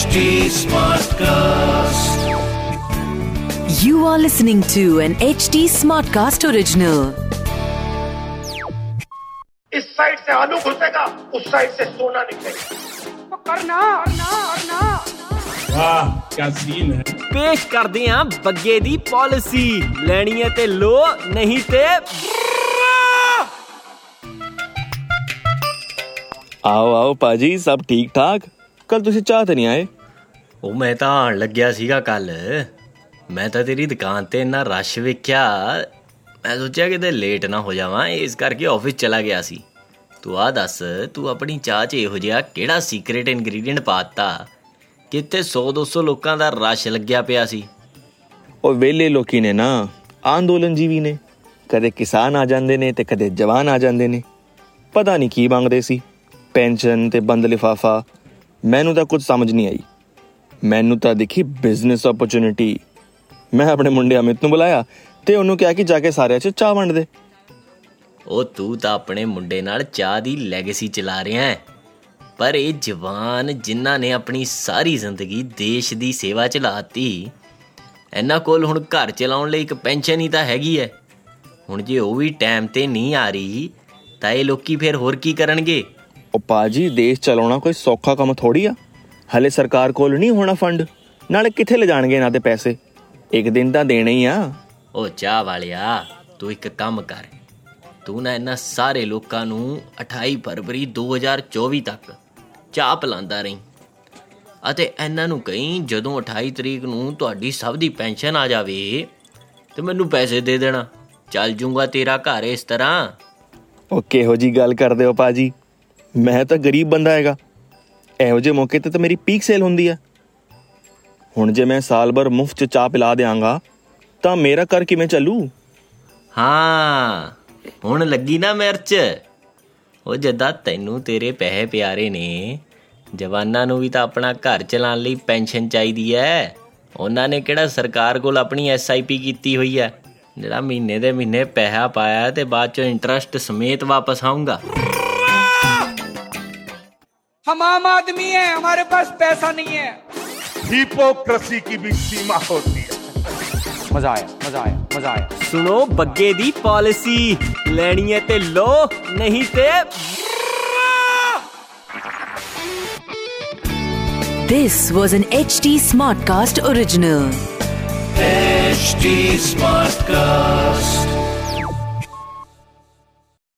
HD Smartcast. You are listening to an HD Smartcast original. इस side से आलू घुसेगा उस साइड से सोना निकलेगा करना करना करना ਵਾਹ ਕੀ ਸੀਨ ਹੈ ਪੇਸ਼ ਕਰਦੇ ਆਂ ਬੱਗੇ ਦੀ ਪਾਲਿਸੀ ਲੈਣੀ ਹੈ ਤੇ ਲੋ ਨਹੀਂ ਤੇ ਆਓ ਆਓ ਪਾਜੀ ਸਭ ਠੀਕ ਠਾਕ ਕੱਲ ਤੁਸੀਂ ਚਾਹ ਤੇ ਨਹੀਂ ਆਏ? ਉਹ ਮੈਂ ਤਾਂ ਆਣ ਲੱਗਿਆ ਸੀਗਾ ਕੱਲ। ਮੈਂ ਤਾਂ ਤੇਰੀ ਦੁਕਾਨ ਤੇ ਇੰਨਾ ਰਸ਼ ਵੇਖਿਆ। ਮੈਂ ਸੋਚਿਆ ਕਿਤੇ ਲੇਟ ਨਾ ਹੋ ਜਾਵਾਂ ਇਸ ਕਰਕੇ ਆਫਿਸ ਚਲਾ ਗਿਆ ਸੀ। ਤੂੰ ਆ ਦੱਸ ਤੂੰ ਆਪਣੀ ਚਾਹ 'ਚ ਇਹੋ ਜਿਹਾ ਕਿਹੜਾ ਸੀਕ੍ਰੀਟ ਇਨਗਰੀਡੀਅੰਟ ਪਾਤਾ ਕਿਤੇ 100 200 ਲੋਕਾਂ ਦਾ ਰਸ਼ ਲੱਗਿਆ ਪਿਆ ਸੀ। ਉਹ ਵੇਲੇ ਲੋਕੀ ਨੇ ਨਾ ਅੰਦੋਲਨ ਜੀਵੀ ਨੇ। ਕਦੇ ਕਿਸਾਨ ਆ ਜਾਂਦੇ ਨੇ ਤੇ ਕਦੇ ਜਵਾਨ ਆ ਜਾਂਦੇ ਨੇ। ਪਤਾ ਨਹੀਂ ਕੀ ਮੰਗਦੇ ਸੀ। ਪੈਨਸ਼ਨ ਤੇ ਬੰਦ ਲਿਫਾਫਾ ਮੈਨੂੰ ਤਾਂ ਕੁਝ ਸਮਝ ਨਹੀਂ ਆਈ। ਮੈਨੂੰ ਤਾਂ ਦਿਖੀ ਬਿਜ਼ਨਸ ਓਪਰਚੁਨਿਟੀ ਮੈਂ ਆਪਣੇ ਮੁੰਡੇ ਅਮਿਤ ਨੂੰ ਬੁਲਾਇਆ ਤੇ ਉਹਨੂੰ ਕਿਹਾ ਕਿ ਜਾ ਕੇ ਸਾਰਿਆਂ 'ਚ ਚਾਹ ਵੰਡ ਦੇ। ਉਹ ਤੂੰ ਤਾਂ ਆਪਣੇ ਮੁੰਡੇ ਨਾਲ ਚਾਹ ਦੀ ਲੈਗੇਸੀ ਚਲਾ ਰਿਹਾ ਹੈ। ਪਰ ਇਹ ਜਵਾਨ ਜਿਨ੍ਹਾਂ ਨੇ ਆਪਣੀ ਸਾਰੀ ਜ਼ਿੰਦਗੀ ਦੇਸ਼ ਦੀ ਸੇਵਾ ਚ ਲਾਤੀ, ਇਹਨਾਂ ਕੋਲ ਹੁਣ ਘਰ ਚਲਾਉਣ ਲਈ ਇੱਕ ਪੈਨਸ਼ਨ ਹੀ ਤਾਂ ਹੈਗੀ ਹੈ। ਹੁਣ ਜੇ ਉਹ ਵੀ ਟਾਈਮ ਤੇ ਨਹੀਂ ਆ ਰਹੀ, ਤਾਂ ਇਹ ਲੋਕੀ ਫਿਰ ਹੋਰ ਕੀ ਕਰਨਗੇ? ਉਹ ਪਾਜੀ ਦੇਸ਼ ਚਲਾਉਣਾ ਕੋਈ ਸੌਖਾ ਕੰਮ ਥੋੜੀ ਆ। ਹਲੇ ਸਰਕਾਰ ਕੋਲ ਨਹੀਂ ਹੋਣਾ ਫੰਡ। ਨਾਲੇ ਕਿੱਥੇ ਲੈ ਜਾਣਗੇ ਇਹਨਾਂ ਦੇ ਪੈਸੇ? ਇੱਕ ਦਿਨ ਤਾਂ ਦੇਣੇ ਹੀ ਆ। ਉਹ ਚਾਹ ਵਾਲਿਆ ਤੂੰ ਇੱਕ ਕੰਮ ਕਰ। ਤੂੰ ਨਾ ਇਹਨਾਂ ਸਾਰੇ ਲੋਕਾਂ ਨੂੰ 28 ਫਰਵਰੀ 2024 ਤੱਕ ਚਾਹ ਪਿਲਾਉਂਦਾ ਰਹੀਂ। ਅਤੇ ਇਹਨਾਂ ਨੂੰ ਕਹੀਂ ਜਦੋਂ 28 ਤਰੀਕ ਨੂੰ ਤੁਹਾਡੀ ਸਭ ਦੀ ਪੈਨਸ਼ਨ ਆ ਜਾਵੇ ਤੇ ਮੈਨੂੰ ਪੈਸੇ ਦੇ ਦੇਣਾ। ਚੱਲ ਜੂੰਗਾ ਤੇਰਾ ਘਰ ਇਸ ਤਰ੍ਹਾਂ। ਉਹ ਕਿਹੋ ਜੀ ਗੱਲ ਕਰਦੇ ਹੋ ਪਾਜੀ? ਮੈਂ ਤਾਂ ਗਰੀਬ ਬੰਦਾ ਹੈਗਾ। ਇਹੋ ਜਿਹੇ ਮੌਕੇ ਤੇ ਤਾਂ ਮੇਰੀ ਪੀਕ ਸੇਲ ਹੁੰਦੀ ਆ। ਹੁਣ ਜੇ ਮੈਂ ਸਾਲ ਭਰ ਮੁਫਤ ਚ ਚਾਹ ਪਿਲਾ ਦਿਆਂਗਾ, ਤਾਂ ਮੇਰਾ ਕਰ ਕਿਵੇਂ ਚੱਲੂ? ਹਾਂ, ਹੁਣ ਲੱਗੀ ਨਾ ਮਿਰਚ। ਉਹ ਜਦਾਂ ਤੈਨੂੰ ਤੇਰੇ ਪੈਸੇ ਪਿਆਰੇ ਨੇ, ਜਵਾਨਾਂ ਨੂੰ ਵੀ ਤਾਂ ਆਪਣਾ ਘਰ ਚਲਾਉਣ ਲਈ ਪੈਨਸ਼ਨ ਚਾਹੀਦੀ ਹੈ ਉਹਨਾਂ ਨੇ ਕਿਹੜਾ ਸਰਕਾਰ ਕੋਲ ਆਪਣੀ ਐਸਆਈਪੀ ਕੀਤੀ ਹੋਈ ਹੈ ਜਿਹੜਾ ਮਹੀਨੇ ਦੇ ਮਹੀਨੇ ਪੈਸਾ ਪਾਇਆ ਤੇ ਬਾਅਦ ਚੋਂ ਇੰਟਰਸਟ ਸਮੇਤ ਵਾਪਸ ਆਉਂਗਾ हम आम आदमी है हमारे पास पैसा नहीं है हिपोक्रेसी की भी सीमा होती है मजा आया मजा आया मजा आया ਸੁਣੋ ਬੱਗੇ ਦੀ ਪਾਲਿਸੀ ਲੈਣੀ ਹੈ ਤੇ ਲੋ ਨਹੀਂ ਤੇ This was an HD Smartcast original. HD Smartcast.